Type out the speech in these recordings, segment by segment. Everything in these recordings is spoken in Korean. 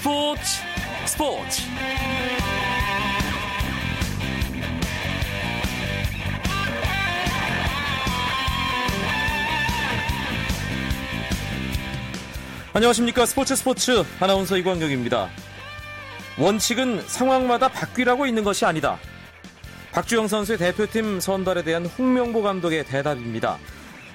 스포츠 스포츠 안녕하십니까 스포츠 스포츠 아나운서 이광경입니다. 원칙은 상황마다 바뀌라고 있는 것이 아니다. 박주영 선수의 대표팀 선발에 대한 홍명보 감독의 대답입니다.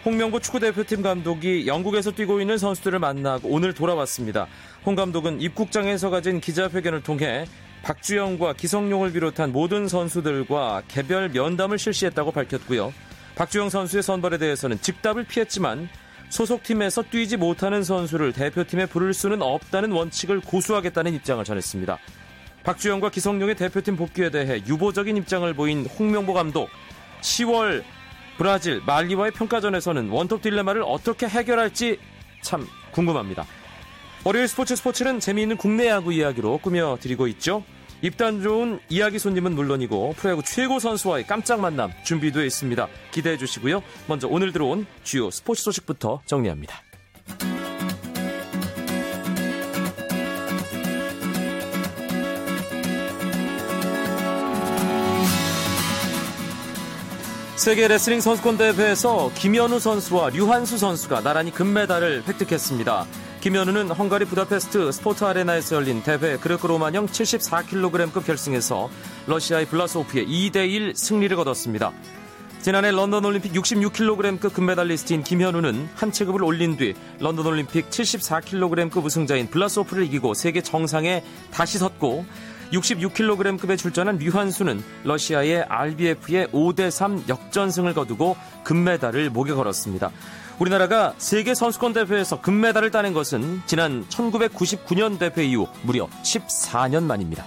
홍명보 축구대표팀 감독이 영국에서 뛰고 있는 선수들을 만나고 오늘 돌아왔습니다. 홍 감독은 입국장에서 가진 기자회견을 통해 박주영과 기성용을 비롯한 모든 선수들과 개별 면담을 실시했다고 밝혔고요. 박주영 선수의 선발에 대해서는 즉답을 피했지만 소속팀에서 뛰지 못하는 선수를 대표팀에 부를 수는 없다는 원칙을 고수하겠다는 입장을 전했습니다. 박주영과 기성용의 대표팀 복귀에 대해 유보적인 입장을 보인 홍명보 감독 10월 브라질 말리와의 평가전에서는 원톱 딜레마를 어떻게 해결할지 참 궁금합니다. 월요일 스포츠 스포츠는 재미있는 국내 야구 이야기로 꾸며드리고 있죠. 입단 좋은 이야기 손님은 물론이고 프로야구 최고 선수와의 깜짝 만남 준비되어 있습니다. 기대해 주시고요. 먼저 오늘 들어온 주요 스포츠 소식부터 정리합니다. 세계 레슬링 선수권 대회에서 김현우 선수와 류한수 선수가 나란히 금메달을 획득했습니다. 김현우는 헝가리 부다페스트 스포츠 아레나에서 열린 대회 그레코로만형 74kg급 결승에서 러시아의 블라소프에 2대1 승리를 거뒀습니다. 지난해 런던 올림픽 66kg급 금메달리스트인 김현우는 한 체급을 올린 뒤 런던 올림픽 74kg급 우승자인 블라소프를 이기고 세계 정상에 다시 섰고 66kg급에 출전한 류한수는 러시아의 RBF의 5대3 역전승을 거두고 금메달을 목에 걸었습니다. 우리나라가 세계 선수권 대회에서 금메달을 따낸 것은 지난 1999년 대회 이후 무려 14년 만입니다.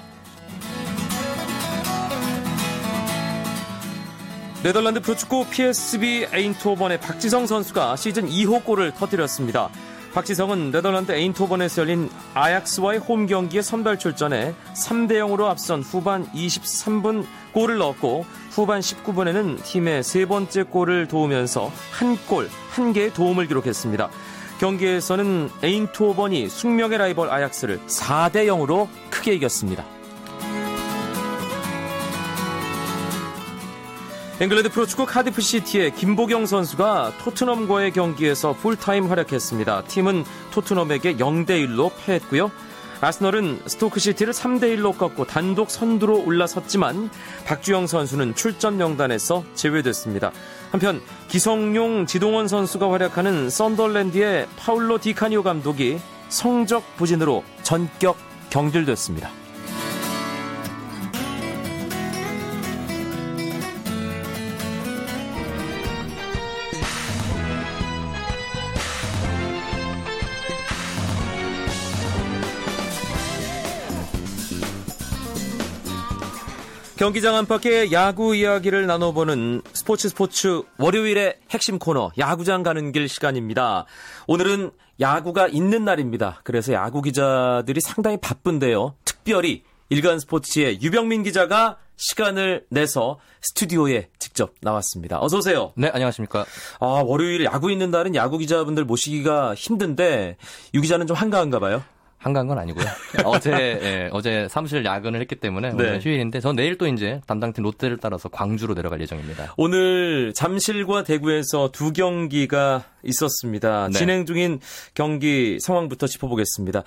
네덜란드 프로축구 PSV 에인토번의 박지성 선수가 시즌 2호 골을 터뜨렸습니다. 박지성은 네덜란드 에인토번에서 열린 아약스와의 홈 경기에 선발 출전해 3대 0으로 앞선 후반 23분 골을 넣었고 후반 19분에는 팀의 세 번째 골을 도우면서 한 골, 한 개의 도움을 기록했습니다. 경기에서는 에인토번이 숙명의 라이벌 아약스를 4대 0으로 크게 이겼습니다. 잉글랜드 프로축구 카디프 시티의 김보경 선수가 토트넘과의 경기에서 풀타임 활약했습니다. 팀은 토트넘에게 0대 1로 패했고요. 아스널은 스토크 시티를 3대 1로 꺾고 단독 선두로 올라섰지만 박주영 선수는 출전 명단에서 제외됐습니다. 한편 기성용, 지동원 선수가 활약하는 썬덜랜드의 파울로 디카니오 감독이 성적 부진으로 전격 경질됐습니다. 경기장 안팎의 야구 이야기를 나눠보는 스포츠 스포츠 월요일의 핵심 코너 야구장 가는 길 시간입니다. 오늘은 야구가 있는 날입니다. 그래서 야구 기자들이 상당히 바쁜데요. 특별히 일간 스포츠의 유병민 기자가 시간을 내서 스튜디오에 직접 나왔습니다. 어서 오세요. 네, 안녕하십니까. 아, 월요일 야구 있는 날은 야구 기자분들 모시기가 힘든데 유 기자는 좀 한가한가 봐요. 한가한 건 아니고요. 어제 예, 어제 사무실 야근을 했기 때문에 네. 오늘 휴일인데 전 내일 또 이제 담당팀 롯데를 따라서 광주로 내려갈 예정입니다. 오늘 잠실과 대구에서 두 경기가 있었습니다. 네. 진행 중인 경기 상황부터 짚어보겠습니다.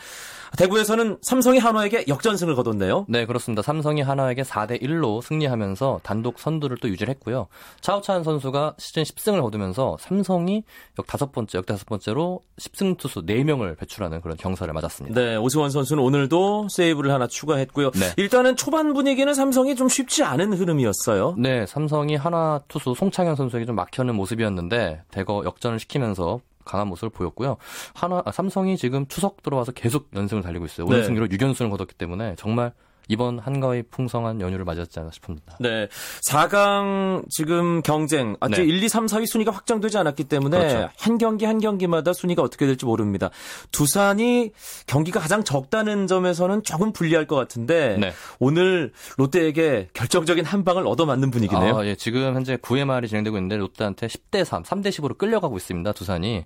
대구에서는 삼성이 한화에게 역전승을 거뒀네요. 네, 그렇습니다. 삼성이 한화에게 4대 1로 승리하면서 단독 선두를 또 유지를 했고요. 차우찬 선수가 시즌 10승을 거두면서 삼성이 역 다섯 번째, 역 다섯 번째로 10승 투수 4명을 배출하는 그런 경사를 맞았습니다. 네, 오승원 선수는 오늘도 세이브를 하나 추가했고요. 네. 일단은 초반 분위기는 삼성이 좀 쉽지 않은 흐름이었어요. 네, 삼성이 하나 투수 송창현 선수에게 좀 막혀는 모습이었는데 대거 역전을 시키면서 강한 모습을 보였고요. 하나 아, 삼성이 지금 추석 들어와서 계속 연승을 달리고 있어요. 오늘 네. 승리로 6연승을 거뒀기 때문에 정말 이번 한가위 풍성한 연휴를 맞았지 않나 싶습니다. 네. 4강 지금 경쟁 아직 네. 1, 2, 3, 4위 순위가 확정되지 않았기 때문에 그렇죠. 한 경기 한 경기마다 순위가 어떻게 될지 모릅니다. 두산이 경기가 가장 적다는 점에서는 조금 불리할 것 같은데 네. 오늘 롯데에게 결정적인 한 방을 얻어맞는 분위기네요. 아, 예. 지금 현재 9회 말이 진행되고 있는데 롯데한테 10대 3, 3대 10으로 끌려가고 있습니다. 두산이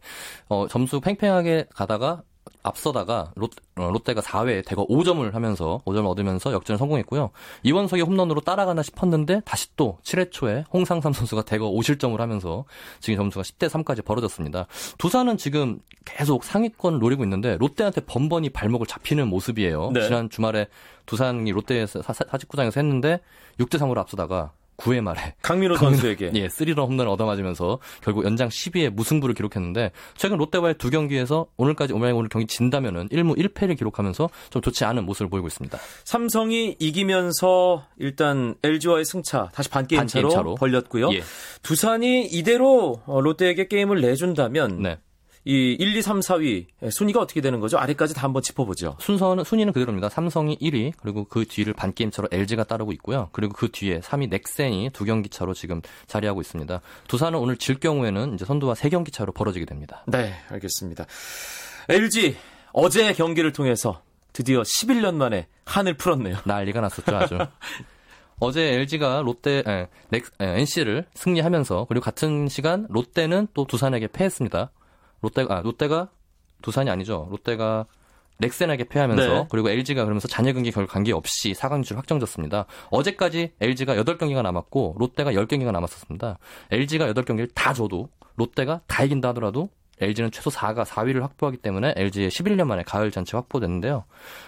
어, 점수 팽팽하게 가다가 앞서다가 롯, 어, 롯데가 4회에 대거 5점을 하면서 5점을 얻으면서 역전을 성공했고요. 이원석의 홈런으로 따라가나 싶었는데 다시 또 7회 초에 홍상삼 선수가 대거 5실점을 하면서 지금 점수가 10대 3까지 벌어졌습니다. 두산은 지금 계속 상위권 노리고 있는데 롯데한테 번번이 발목을 잡히는 모습이에요. 네. 지난 주말에 두산이 롯데에서 사직구장에서 했는데 6대 3으로 앞서다가 9회 말에 강민호 선수에게 예, 3런 홈런을 얻어맞으면서 결국 연장 12회 무승부를 기록했는데 최근 롯데와의 두 경기에서 오늘까지 오늘 오늘 경기 진다면은 1무 1패를 기록하면서 좀 좋지 않은 모습을 보이고 있습니다. 삼성이 이기면서 일단 LG와의 승차 다시 반 게임 반 차로, 차로, 벌렸고요. 예. 두산이 이대로 어, 롯데에게 게임을 내준다면 네. 이 1, 2, 3, 4위 순위가 어떻게 되는 거죠? 아래까지 다 한번 짚어보죠. 순서는 순위는 그대로입니다. 삼성이 1위 그리고 그 뒤를 반 게임 차로 LG가 따르고 있고요. 그리고 그 뒤에 3위 넥센이 두 경기 차로 지금 자리하고 있습니다. 두산은 오늘 질 경우에는 이제 선두와 세 경기 차로 벌어지게 됩니다. 네, 알겠습니다. LG 어제 경기를 통해서 드디어 11년 만에 한을 풀었네요. 난리가 났었죠, 아주. 어제 LG가 롯데, 에, 넥, 에, NC를 승리하면서 그리고 같은 시간 롯데는 또 두산에게 패했습니다. 롯데가 아, 롯데가 두산이 아니죠. 롯데가 넥센에게 패하면서 네. 그리고 LG가 그러면서 잔여 경기 결 관계 없이 4강 진출 확정졌습니다. 어제까지 LG가 8경기가 남았고 롯데가 10경기가 남았었습니다. LG가 8경기를 다 줘도 롯데가 다 이긴다 하더라도 LG는 최소 4가 4위를 확보하기 때문에 LG의 11년 만에 가을 잔치 확보됐는데요.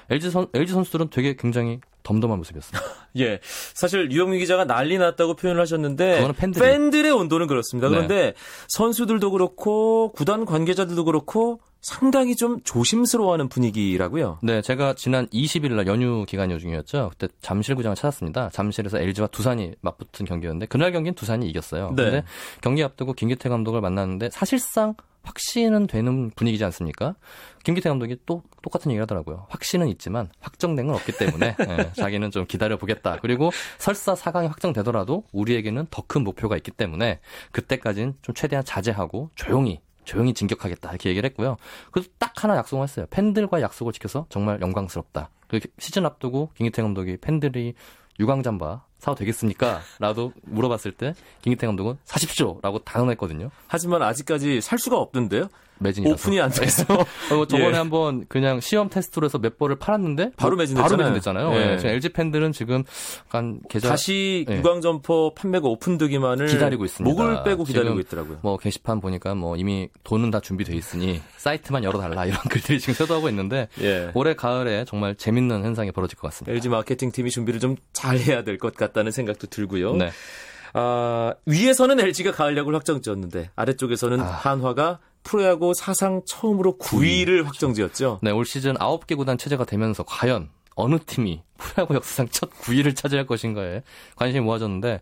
LG 선 LG 선수들은 되게 굉장히 덤덤한 모습이었습니다. 예. 사실 유영민 기자가 난리 났다고 표현을 하셨는데 팬들이. 팬들의 온도는 그렇습니다. 그런데 네. 선수들도 그렇고 구단 관계자들도 그렇고 상당히 좀 조심스러워하는 분위기라고요. 네, 제가 지난 20일 날 연휴 기간 요중이었죠. 그때 잠실구장을 찾았습니다. 잠실에서 LG와 두산이 맞붙은 경기였는데 그날 경기는 두산이 이겼어요. 네. 근데 경기 앞두고 김기태 감독을 만났는데 사실상 확신은 되는 분위기지 않습니까? 김기태 감독이 또 똑같은 얘기를 하더라고요. 확신은 있지만 확정된 건 없기 때문에 예, 자기는 좀 기다려 보겠다. 그리고 설사 4강이 확정되더라도 우리에게는 더 큰 목표가 있기 때문에 그때까지는 좀 최대한 자제하고 조용히 조용히 진격하겠다 이렇게 얘기를 했고요. 그래서 딱 하나 약속을 했어요. 팬들과 약속을 지켜서 정말 영광스럽다. 그 시즌 앞두고 김기태 감독이 팬들이 유광잠바 사도 되겠습니까? 라도 물어봤을 때 김기태 감독은 사십시오 라고 단언했거든요. 하지만 아직까지 살 수가 없던데요? 매진이 오픈이 안 돼서 어, 저번에 예. 한번 그냥 시험 테스트로 해서 몇 벌을 팔았는데 바로 매진됐잖아요. 바로 매진됐잖아요. 예. 예. 지금 LG 팬들은 지금 약간 계좌 다시 예. 유광점포 판매가 오픈되기만을 기다리고 있습니다. 목을 빼고 기다리고 있더라고요. 뭐 게시판 보니까 뭐 이미 돈은 다 준비돼 있으니 사이트만 열어달라 이런 글들이 지금 쇄도하고 있는데 예. 올해 가을에 정말 재밌는 현상이 벌어질 것 같습니다. LG 마케팅 팀이 준비를 좀 잘해야 될 것 같다는 생각도 들고요. 네. 아, 위에서는 LG가 가을 야구를 확정 지었는데 아래쪽에서는 아. 한화가 프로야구 사상 처음으로 9위를 확정지었죠. 네, 올 시즌 9개 구단 체제가 되면서 과연 어느 팀이 프로야구 역사상 첫 9위를 차지할 것인가에 관심이 모아졌는데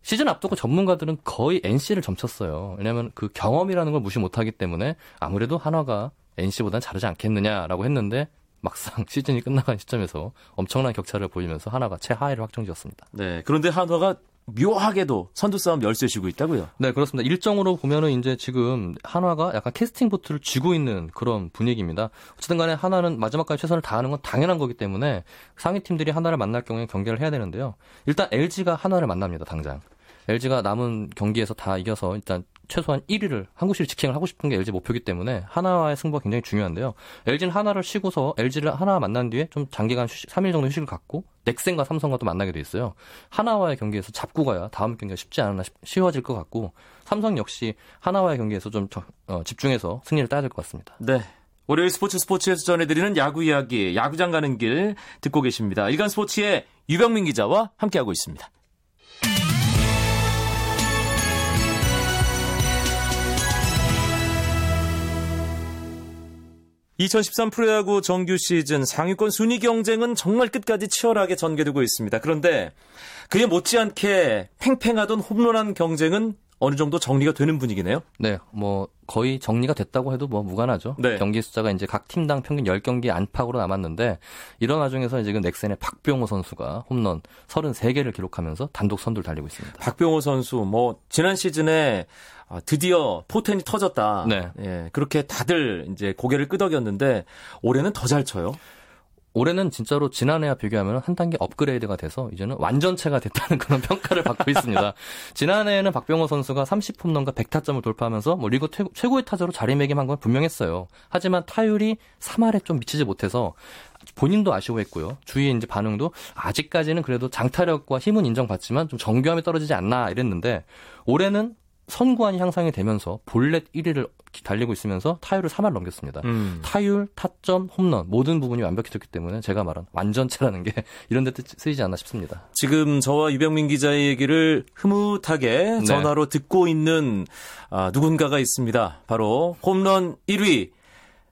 시즌 앞두고 전문가들은 거의 NC를 점쳤어요. 왜냐하면 그 경험이라는 걸 무시 못하기 때문에 아무래도 한화가 NC보다는 잘하지 않겠느냐라고 했는데 막상 시즌이 끝나간 시점에서 엄청난 격차를 보이면서 하나가 최하위를 확정지었습니다. 네. 그런데 한화가 묘하게도 선두 싸움 열쇠 쥐고 있다고요? 네, 그렇습니다. 일정으로 보면은 이제 지금 한화가 약간 캐스팅 보트를 쥐고 있는 그런 분위기입니다. 어쨌든 간에 하나는 마지막까지 최선을 다하는 건 당연한 거기 때문에 상위 팀들이 하나를 만날 경우에 경기를 해야 되는데요. 일단 LG가 하나를 만납니다, 당장. LG가 남은 경기에서 다 이겨서 일단 최소한 1위를 한국 시리 직행을 하고 싶은 게 LG 목표이기 때문에 하나와의 승부가 굉장히 중요한데요. LG는 하나를 쉬고서 LG를 하나 만난 뒤에 좀 장기간 휴식, 3일 정도 휴식을 갖고 넥센과 삼성과 또 만나게 돼 있어요. 하나와의 경기에서 잡고 가야 다음 경기가 쉽지 않나 쉬워질 것 같고 삼성 역시 하나와의 경기에서 좀 어, 집중해서 승리를 따야 될 것 같습니다. 네. 월요일 스포츠 스포츠에서 전해드리는 야구 이야기, 야구장 가는 길 듣고 계십니다. 일간 스포츠의 유병민 기자와 함께하고 있습니다. 2013 프로야구 정규 시즌 상위권 순위 경쟁은 정말 끝까지 치열하게 전개되고 있습니다. 그런데 그에 못지않게 팽팽하던 홈런한 경쟁은 어느 정도 정리가 되는 분위기네요. 네, 뭐 거의 정리가 됐다고 해도 뭐 무관하죠. 네. 경기 숫자가 이제 각 팀당 평균 10경기 안팎으로 남았는데 이런 와중에서 지금 넥센의 박병호 선수가 홈런 33개를 기록하면서 단독 선두를 달리고 있습니다. 박병호 선수 뭐 지난 시즌에 아, 드디어 포텐이 터졌다. 네. 예, 그렇게 다들 이제 고개를 끄덕였는데 올해는 더 잘 쳐요. 올해는 진짜로 지난해와 비교하면 한 단계 업그레이드가 돼서 이제는 완전체가 됐다는 그런 평가를 받고 있습니다. 지난해에는 박병호 선수가 30홈런과 100타점을 돌파하면서 뭐 리그 최고의 타자로 자리매김한 건 분명했어요. 하지만 타율이 3할에 좀 미치지 못해서 본인도 아쉬워했고요. 주위의 이제 반응도 아직까지는 그래도 장타력과 힘은 인정받지만 좀 정교함이 떨어지지 않나 이랬는데 올해는 선구안이 향상이 되면서 볼넷 1위를 달리고 있으면서 타율을 3할 넘겼습니다. 음. 타율, 타점, 홈런 모든 부분이 완벽해졌기 때문에 제가 말한 완전체라는 게 이런 데 쓰이지 않나 싶습니다. 지금 저와 유병민 기자의 얘기를 흐뭇하게 네. 전화로 듣고 있는 아, 누군가가 있습니다. 바로 홈런 1위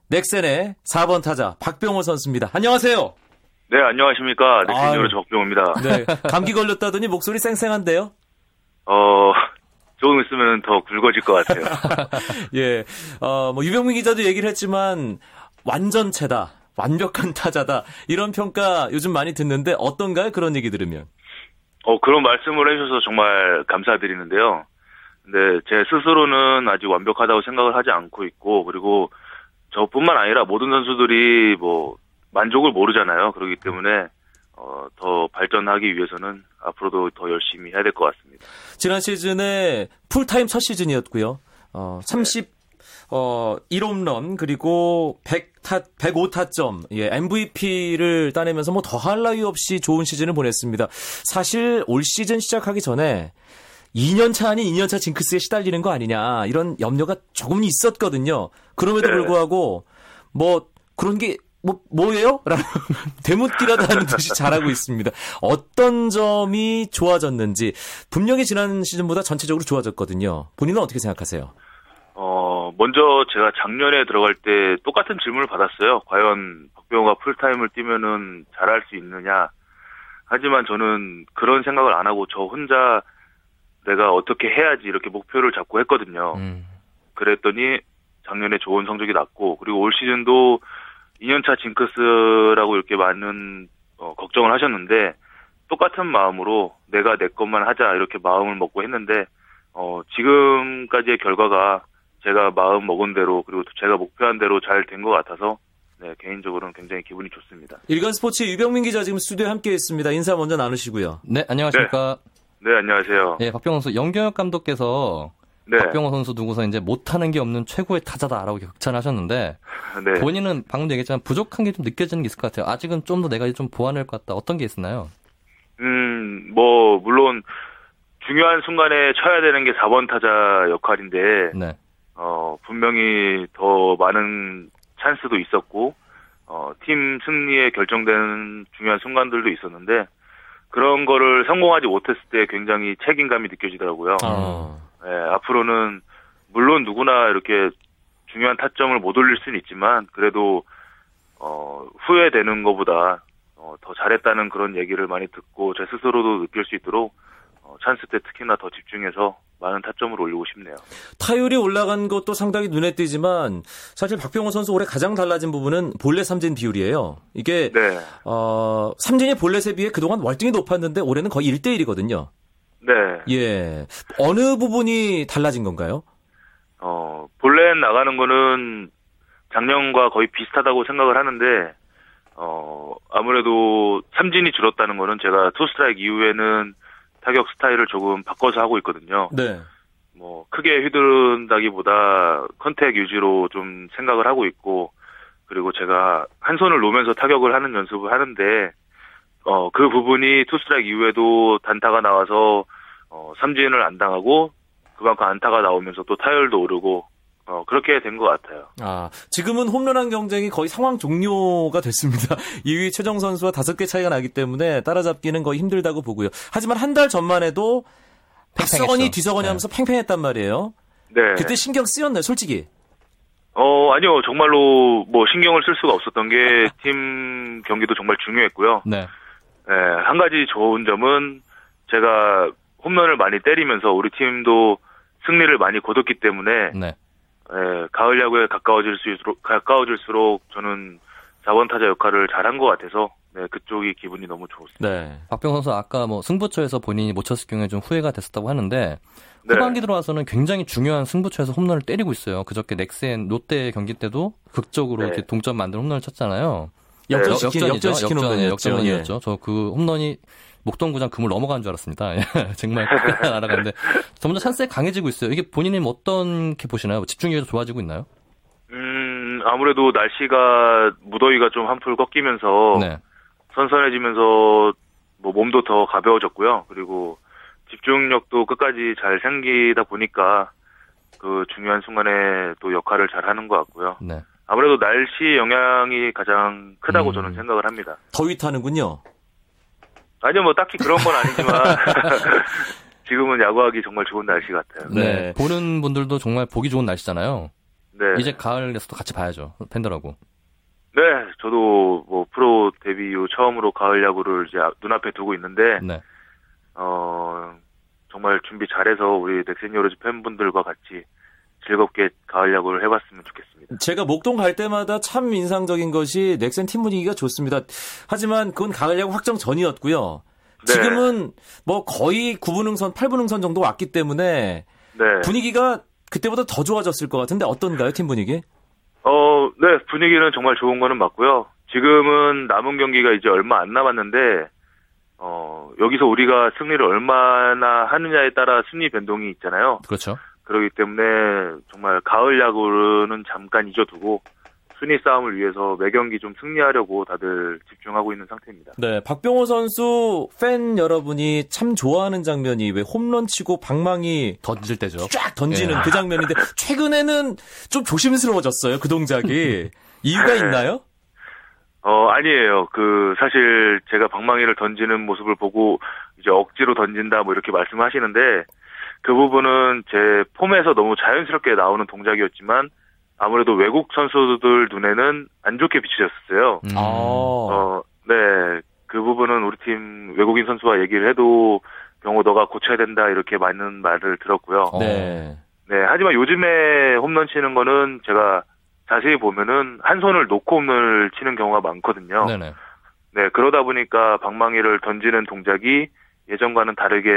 넥센의 4번 타자 박병호 선수입니다. 안녕하세요. 네, 안녕하십니까. 넥센 유로 박병호입니다. 네, 감기 걸렸다더니 목소리 쌩쌩한데요? 어, 조금 있으면 더 굵어질 것 같아요. 예, 어, 뭐 유병민 기자도 얘기를 했지만 완전체다, 완벽한 타자다 이런 평가 요즘 많이 듣는데 어떤가요? 그런 얘기 들으면? 어, 그런 말씀을 해주셔서 정말 감사드리는데요. 근데 제 스스로는 아직 완벽하다고 생각을 하지 않고 있고 그리고 저뿐만 아니라 모든 선수들이 뭐 만족을 모르잖아요. 그렇기 때문에 어, 더 발전하기 위해서는 앞으로도 더 열심히 해야 될 것 같습니다. 지난 시즌에 풀타임 첫 시즌이었고요. 어, 30 어, 1홈런 그리고 100타 105타점 예, MVP를 따내면서 뭐 더할 나위 없이 좋은 시즌을 보냈습니다. 사실 올 시즌 시작하기 전에 2년차 아닌 2년차 징크스에 시달리는 거 아니냐 이런 염려가 조금 있었거든요. 그럼에도 네. 불구하고 뭐 그런 게 뭐, 뭐예요? 라는 대묻기라도 하는 듯이 잘하고 있습니다. 어떤 점이 좋아졌는지, 분명히 지난 시즌보다 전체적으로 좋아졌거든요. 본인은 어떻게 생각하세요? 어, 먼저 제가 작년에 들어갈 때 똑같은 질문을 받았어요. 과연 박병호가 풀타임을 뛰면은 잘할 수 있느냐. 하지만 저는 그런 생각을 안 하고 저 혼자 내가 어떻게 해야지 이렇게 목표를 잡고 했거든요. 음. 그랬더니 작년에 좋은 성적이 났고 그리고 올 시즌도 2년차 징크스라고 이렇게 많은 어, 걱정을 하셨는데 똑같은 마음으로 내가 내 것만 하자 이렇게 마음을 먹고 했는데 어, 지금까지의 결과가 제가 마음 먹은 대로 그리고 제가 목표한 대로 잘 된 것 같아서 네, 개인적으로는 굉장히 기분이 좋습니다. 일간 스포츠 유병민 기자 지금 스튜디오에 함께 있습니다. 인사 먼저 나누시고요. 네, 안녕하십니까. 네, 네 안녕하세요. 네, 박병호 선수 영경혁 감독께서 네. 박병호 선수 두고서 이제 못하는 게 없는 최고의 타자다라고 극찬하셨는데 네. 본인은 방금 얘기했지만 부족한 게 좀 느껴지는 게 있을 것 같아요. 아직은 좀 더 내가 좀 보완할 것 같다. 어떤 게 있나요? 음, 뭐 물론 중요한 순간에 쳐야 되는 게 4번 타자 역할인데 네. 어, 분명히 더 많은 찬스도 있었고 어, 팀 승리에 결정되는 중요한 순간들도 있었는데 그런 거를 성공하지 못했을 때 굉장히 책임감이 느껴지더라고요. 아. 네, 앞으로는 물론 누구나 이렇게 중요한 타점을 못 올릴 수는 있지만 그래도 어, 후회되는 것보다 어, 더 잘했다는 그런 얘기를 많이 듣고 제 스스로도 느낄 수 있도록 어, 찬스 때 특히나 더 집중해서 많은 타점을 올리고 싶네요. 타율이 올라간 것도 상당히 눈에 띄지만 사실 박병호 선수 올해 가장 달라진 부분은 볼넷 삼진 비율이에요. 이게 네. 어, 삼진의 볼넷에 비해 그동안 월등히 높았는데 올해는 거의 1대 1이거든요. 네. 예. 어느 부분이 달라진 건가요? 어, 볼넷 나가는 거는 작년과 거의 비슷하다고 생각을 하는데 어, 아무래도 삼진이 줄었다는 거는 제가 투 스트라이크 이후에는 타격 스타일을 조금 바꿔서 하고 있거든요. 네. 뭐 크게 휘두른다기보다 contact 위주로 좀 생각을 하고 있고 그리고 제가 한 손을 놓으면서 타격을 하는 연습을 하는데 어 그 부분이 투스트라이크 이후에도 단타가 나와서 어 삼진을 안 당하고 그만큼 안타가 나오면서 또 타율도 오르고 어, 그렇게 된 것 같아요. 아, 지금은 홈런왕 경쟁이 거의 상황 종료가 됐습니다. 2위 최정 선수와 5개 차이가 나기 때문에 따라잡기는 거의 힘들다고 보고요. 하지만 한 달 전만 해도 박서건이 뒤서건이 네. 하면서 팽팽했단 말이에요. 네. 그때 신경 쓰였나요, 솔직히? 어, 아니요. 정말로 뭐 신경을 쓸 수가 없었던 게 팀 경기도 정말 중요했고요. 네. 네. 한 가지 좋은 점은 제가 홈런을 많이 때리면서 우리 팀도 승리를 많이 거뒀기 때문에 네. 예, 가을 야구에 가까워질수록 가까워질수록 저는 4번 타자 역할을 잘한 것 같아서 네, 그쪽이 기분이 너무 좋습니다. 네. 박병 선수 아까 뭐 승부처에서 본인이 못 쳤을 경우에 좀 후회가 됐었다고 하는데 네. 후반기 들어와서는 굉장히 중요한 승부처에서 홈런을 때리고 있어요. 그저께 넥센 롯데 경기 때도 극적으로 네. 이렇게 동점 만든 홈런을 쳤잖아요. 역전시킨 역전이죠. 역전시킨 역전, 홈런이었죠. 역전이었죠. 예. 저그 홈런이 목동구장 그물 넘어간 줄 알았습니다. 예, 정말 끝까지 날아가는데 점점 찬스에 강해지고 있어요. 이게 본인이 뭐 어떻게 보시나요? 집중력이 좋아지고 있나요? 음, 아무래도 날씨가 무더위가 좀 한풀 꺾이면서 네. 선선해지면서 뭐 몸도 더 가벼워졌고요. 그리고 집중력도 끝까지 잘 생기다 보니까 그 중요한 순간에 또 역할을 잘 하는 것 같고요. 네. 아무래도 날씨 영향이 가장 크다고 음. 저는 생각을 합니다. 더위 타는군요. 아니요, 뭐 딱히 그런 건 아니지만 지금은 야구하기 정말 좋은 날씨 같아요. 네. 네. 보는 분들도 정말 보기 좋은 날씨잖아요. 네. 이제 가을에서도 같이 봐야죠. 팬들하고. 네, 저도 뭐 프로 데뷔 이후 처음으로 가을 야구를 이제 눈앞에 두고 있는데 네. 어 정말 준비 잘해서 우리 넥센 요로즈 팬분들과 같이 즐겁게 가을 야구를 해봤으면 좋겠습니다. 제가 목동 갈 때마다 참 인상적인 것이 넥센 팀 분위기가 좋습니다. 하지만 그건 가을 야구 확정 전이었고요. 네. 지금은 뭐 거의 9분 응선, 8분 응선 정도 왔기 때문에 네. 분위기가 그때보다 더 좋아졌을 것 같은데 어떤가요, 팀 분위기? 어, 네, 분위기는 정말 좋은 거는 맞고요. 지금은 남은 경기가 이제 얼마 안 남았는데, 어, 여기서 우리가 승리를 얼마나 하느냐에 따라 승리 변동이 있잖아요. 그렇죠. 그렇기 때문에 정말 가을 야구는 잠깐 잊어두고 순위 싸움을 위해서 매 경기 좀 승리하려고 다들 집중하고 있는 상태입니다. 네, 박병호 선수 팬 여러분이 참 좋아하는 장면이 왜 홈런 치고 방망이 던질 때죠. 쫙 던지는 예. 그 장면인데 최근에는 좀 조심스러워졌어요, 그 동작이. 이유가 있나요? 어, 아니에요. 그, 사실 제가 방망이를 던지는 모습을 보고 이제 억지로 던진다 뭐 이렇게 말씀하시는데 그 부분은 제 폼에서 너무 자연스럽게 나오는 동작이었지만 아무래도 외국 선수들 눈에는 안 좋게 비춰졌어요. 음. 아. 어, 네. 그 부분은 우리 팀 외국인 선수와 얘기를 해도 병호 너가 고쳐야 된다 이렇게 많은 말을 들었고요. 어. 네. 네. 하지만 요즘에 홈런 치는 거는 제가 자세히 보면은 한 손을 놓고 홈런을 치는 경우가 많거든요. 네네. 네, 그러다 보니까 방망이를 던지는 동작이 예전과는 다르게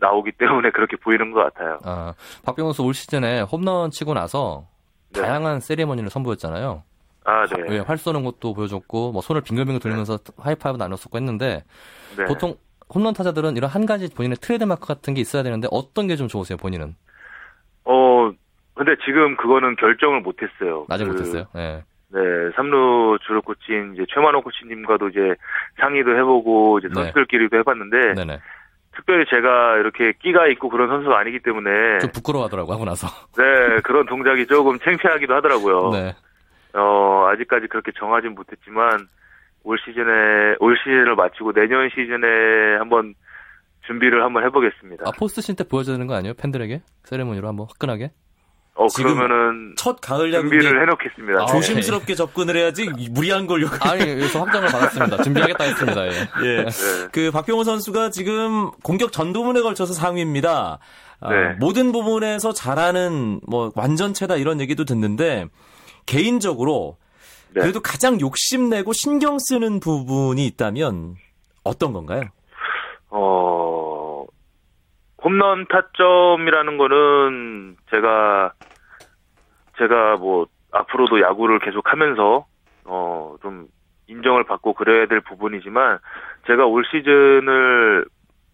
나오기 때문에 그렇게 보이는 것 같아요. 아, 박병호 선수 올 시즌에 홈런 치고 나서 네. 다양한 세리머니를 선보였잖아요. 아, 네. 예, 활 쏘는 것도 보여줬고, 뭐 손을 빙글빙글 돌리면서 하이파이브 나눴었고 했는데, 네. 보통 홈런 타자들은 이런 한 가지 본인의 트레이드마크 같은 게 있어야 되는데 어떤 게 좀 좋으세요, 본인은? 어, 근데 지금 그거는 결정을 못했어요. 아직 그, 못했어요. 예. 네, 삼루 주루 코치인 이제 최만호 코치님과도 이제 상의도 해보고 이제 네. 선수들끼리도 해봤는데 네네. 특별히 제가 이렇게 끼가 있고 그런 선수가 아니기 때문에 좀 부끄러워하더라고 하고 나서. 네 그런 동작이 조금 창피하기도 하더라고요. 네. 어, 아직까지 그렇게 정하진 못했지만, 올 시즌에, 올 시즌을 마치고 내년 시즌에 한번 준비를 한번 해보겠습니다. 아, 포스트시즌 때 보여줘야 되는 거 아니에요? 팬들에게? 세레모니로 한번 화끈하게? 어, 지금 그러면은 첫 가을 야구인데 준비를 해놓겠습니다. 아, 네. 조심스럽게 접근을 해야지 무리한 걸 요구. 아니, 여기서 확정을 받았습니다. 준비하겠다 했습니다. 예. 예. 네. 그 박병호 선수가 지금 공격 전 부분에 걸쳐서 상위입니다. 아, 네. 모든 부분에서 잘하는 뭐 완전체다 이런 얘기도 듣는데 개인적으로 네. 그래도 가장 욕심내고 신경 쓰는 부분이 있다면 어떤 건가요? 어, 홈런 타점이라는 거는 제가, 제가 뭐, 앞으로도 야구를 계속 하면서, 어, 좀 인정을 받고 그래야 될 부분이지만, 제가 올 시즌을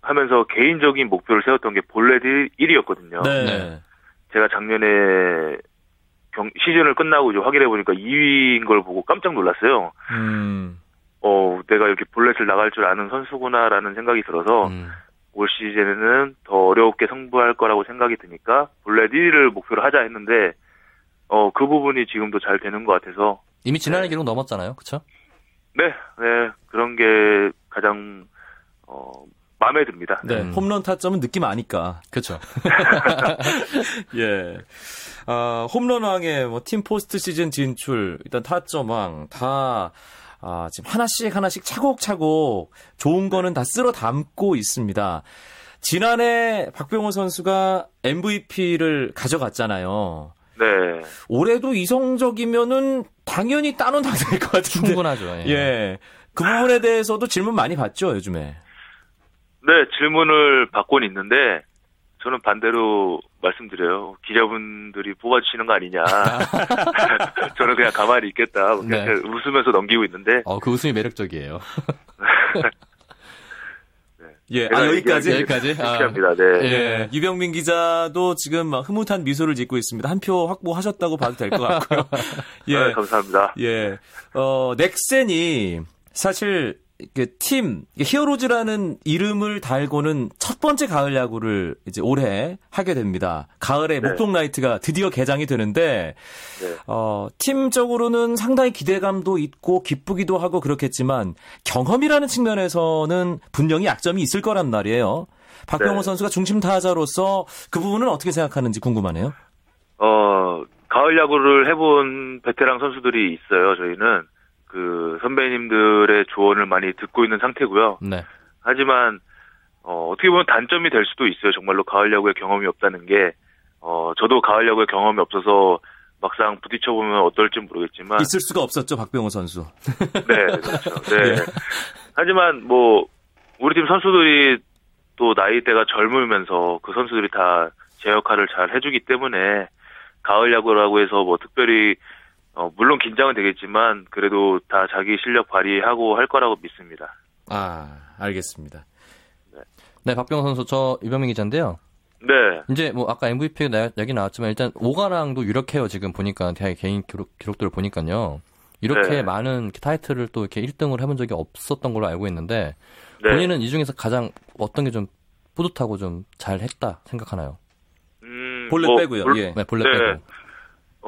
하면서 개인적인 목표를 세웠던 게 본래 1위였거든요. 네. 제가 작년에 경, 시즌을 끝나고 이제 확인해 보니까 2위인 걸 보고 깜짝 놀랐어요. 음. 어, 내가 이렇게 볼넷을 나갈 줄 아는 선수구나라는 생각이 들어서 음. 올 시즌에는 더 어렵게 승부할 거라고 생각이 드니까 볼넷 1위를 목표로 하자 했는데 어, 그 부분이 지금도 잘 되는 것 같아서 이미 지난해 기록 넘었잖아요. 그쵸? 네, 네, 그런 게 가장 어, 마음에 듭니다. 네. 음. 홈런 타점은 느낌 아니까. 그쵸. 예. 아, 홈런왕의 뭐팀 포스트 시즌 진출, 일단 타점왕 다 아, 지금 하나씩 하나씩 차곡차곡 좋은 거는 다 쓸어 담고 있습니다. 지난해 박병호 선수가 MVP를 가져갔잖아요. 네. 올해도 이 성적이면은 당연히 따는 당될 것 같은데. 충분하죠. 예. 예. 그 부분에 대해서도 질문 많이 받죠, 요즘에. 네, 질문을 받고는 있는데 저는 반대로 말씀드려요. 기자분들이 뽑아주시는 거 아니냐. 저는 그냥 가만히 있겠다. 뭐 네. 그냥 웃으면서 넘기고 있는데. 어, 그 웃음이 매력적이에요. 예, 제가 아, 여기까지. 여기까지? 아. 창피합니다. 네. 예, 유병민 기자도 지금 막 흐뭇한 미소를 짓고 있습니다. 한 표 확보하셨다고 봐도 될 것 같고요. 예. 네, 감사합니다. 예. 어, 넥센이 사실 이게 팀 히어로즈라는 이름을 달고는 첫 번째 가을 야구를 이제 올해 하게 됩니다. 가을에 네. 목동 나이트가 드디어 개장이 되는데 네. 어, 팀적으로는 상당히 기대감도 있고 기쁘기도 하고 그렇겠지만 경험이라는 측면에서는 분명히 약점이 있을 거란 말이에요. 박병호 네. 선수가 중심 타자로서 그 부분은 어떻게 생각하는지 궁금하네요. 어, 가을 야구를 해본 베테랑 선수들이 있어요, 저희는. 그, 선배님들의 조언을 많이 듣고 있는 상태고요. 네. 하지만, 어, 어떻게 보면 단점이 될 수도 있어요. 정말로 가을 야구에 경험이 없다는 게, 어, 저도 가을 야구에 경험이 없어서 막상 부딪혀 보면 어떨지 모르겠지만, 있을 수가 없었죠, 박병호 선수. 네, 그렇죠. 네. 하지만 뭐 우리 팀 선수들이 또 나이대가 젊으면서 그 선수들이 다 제 역할을 잘 해주기 때문에 가을 야구라고 해서 뭐 특별히 어, 물론 긴장은 되겠지만 그래도 다 자기 실력 발휘하고 할 거라고 믿습니다. 아, 알겠습니다. 네, 박병호 선수, 저 유병민 기자인데요. 네, 이제 뭐 아까 MVP 나- 얘기 나왔지만 일단 오가랑도 유력해요. 지금 보니까 대학 개인 기록, 기록들을 보니까요. 이렇게 네. 많은 타이틀을 또 이렇게 1등을 해본 적이 없었던 걸로 알고 있는데 네. 본인은 이 중에서 가장 어떤 게 좀 뿌듯하고 좀 잘했다 생각하나요? 음, 볼넷 뭐, 빼고요. 볼- 예. 네, 볼넷 네. 빼고.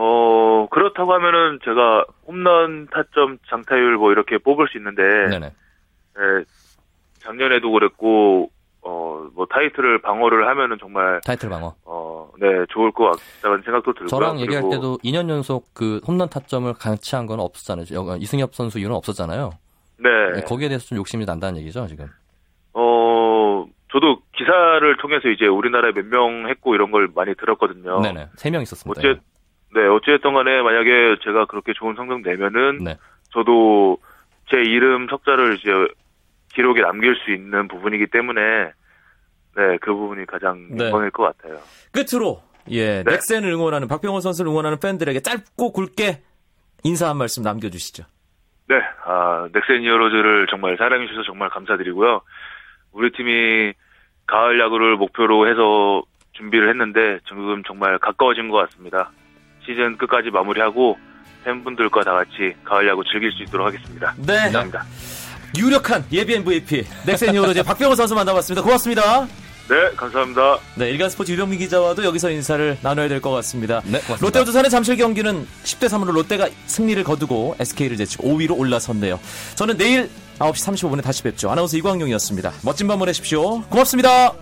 어 그렇다고 하면은 제가 홈런 타점 장타율 뭐 이렇게 뽑을 수 있는데 네네. 예, 작년에도 그랬고 어 뭐 타이틀을 방어를 하면은 정말 타이틀 방어. 어, 네, 좋을 것 같다는 생각도 들고요. 저랑 얘기할 때도 2년 연속 그 홈런 타점을 같이 한건 없었잖아요. 여- 이승엽 선수 이유는 없었잖아요. 네, 네, 거기에 대해서 좀 욕심이 난다는 얘기죠, 지금. 어, 저도 기사를 통해서 이제 우리나라에 몇 명 했고 이런 걸 많이 들었거든요. 네네. 세 명 있었습니다. 어째, 네, 어찌됐든 간에 만약에 제가 그렇게 좋은 성적 내면은 네. 저도 제 이름 석자를 이제 기록에 남길 수 있는 부분이기 때문에 네, 그 부분이 가장 네. 영광일 것 같아요. 끝으로 예, 네. 넥센을 응원하는 박병호 선수를 응원하는 팬들에게 짧고 굵게 인사 한 말씀 남겨 주시죠. 네, 아, 넥센 히어로즈를 정말 사랑해 주셔서 정말 감사드리고요. 우리 팀이 가을 야구를 목표로 해서 준비를 했는데 지금 정말 가까워진 것 같습니다. 시즌 끝까지 마무리하고 팬분들과 다 같이 가을 야구 즐길 수 있도록 하겠습니다. 네, 감사합니다. 유력한 예비 MVP 넥센 히어로즈의 박병호 선수 만나봤습니다. 고맙습니다. 네, 감사합니다. 네, 일간 스포츠 유병민 기자와도 여기서 인사를 나눠야 될 것 같습니다. 네, 고맙습니다. 롯데와 두산의 잠실 경기는 10대 3으로 롯데가 승리를 거두고 SK를 제치고 5위로 올라섰네요. 저는 내일 9시 35분에 다시 뵙죠. 아나운서 이광용이었습니다. 멋진 밤 보내십시오. 고맙습니다.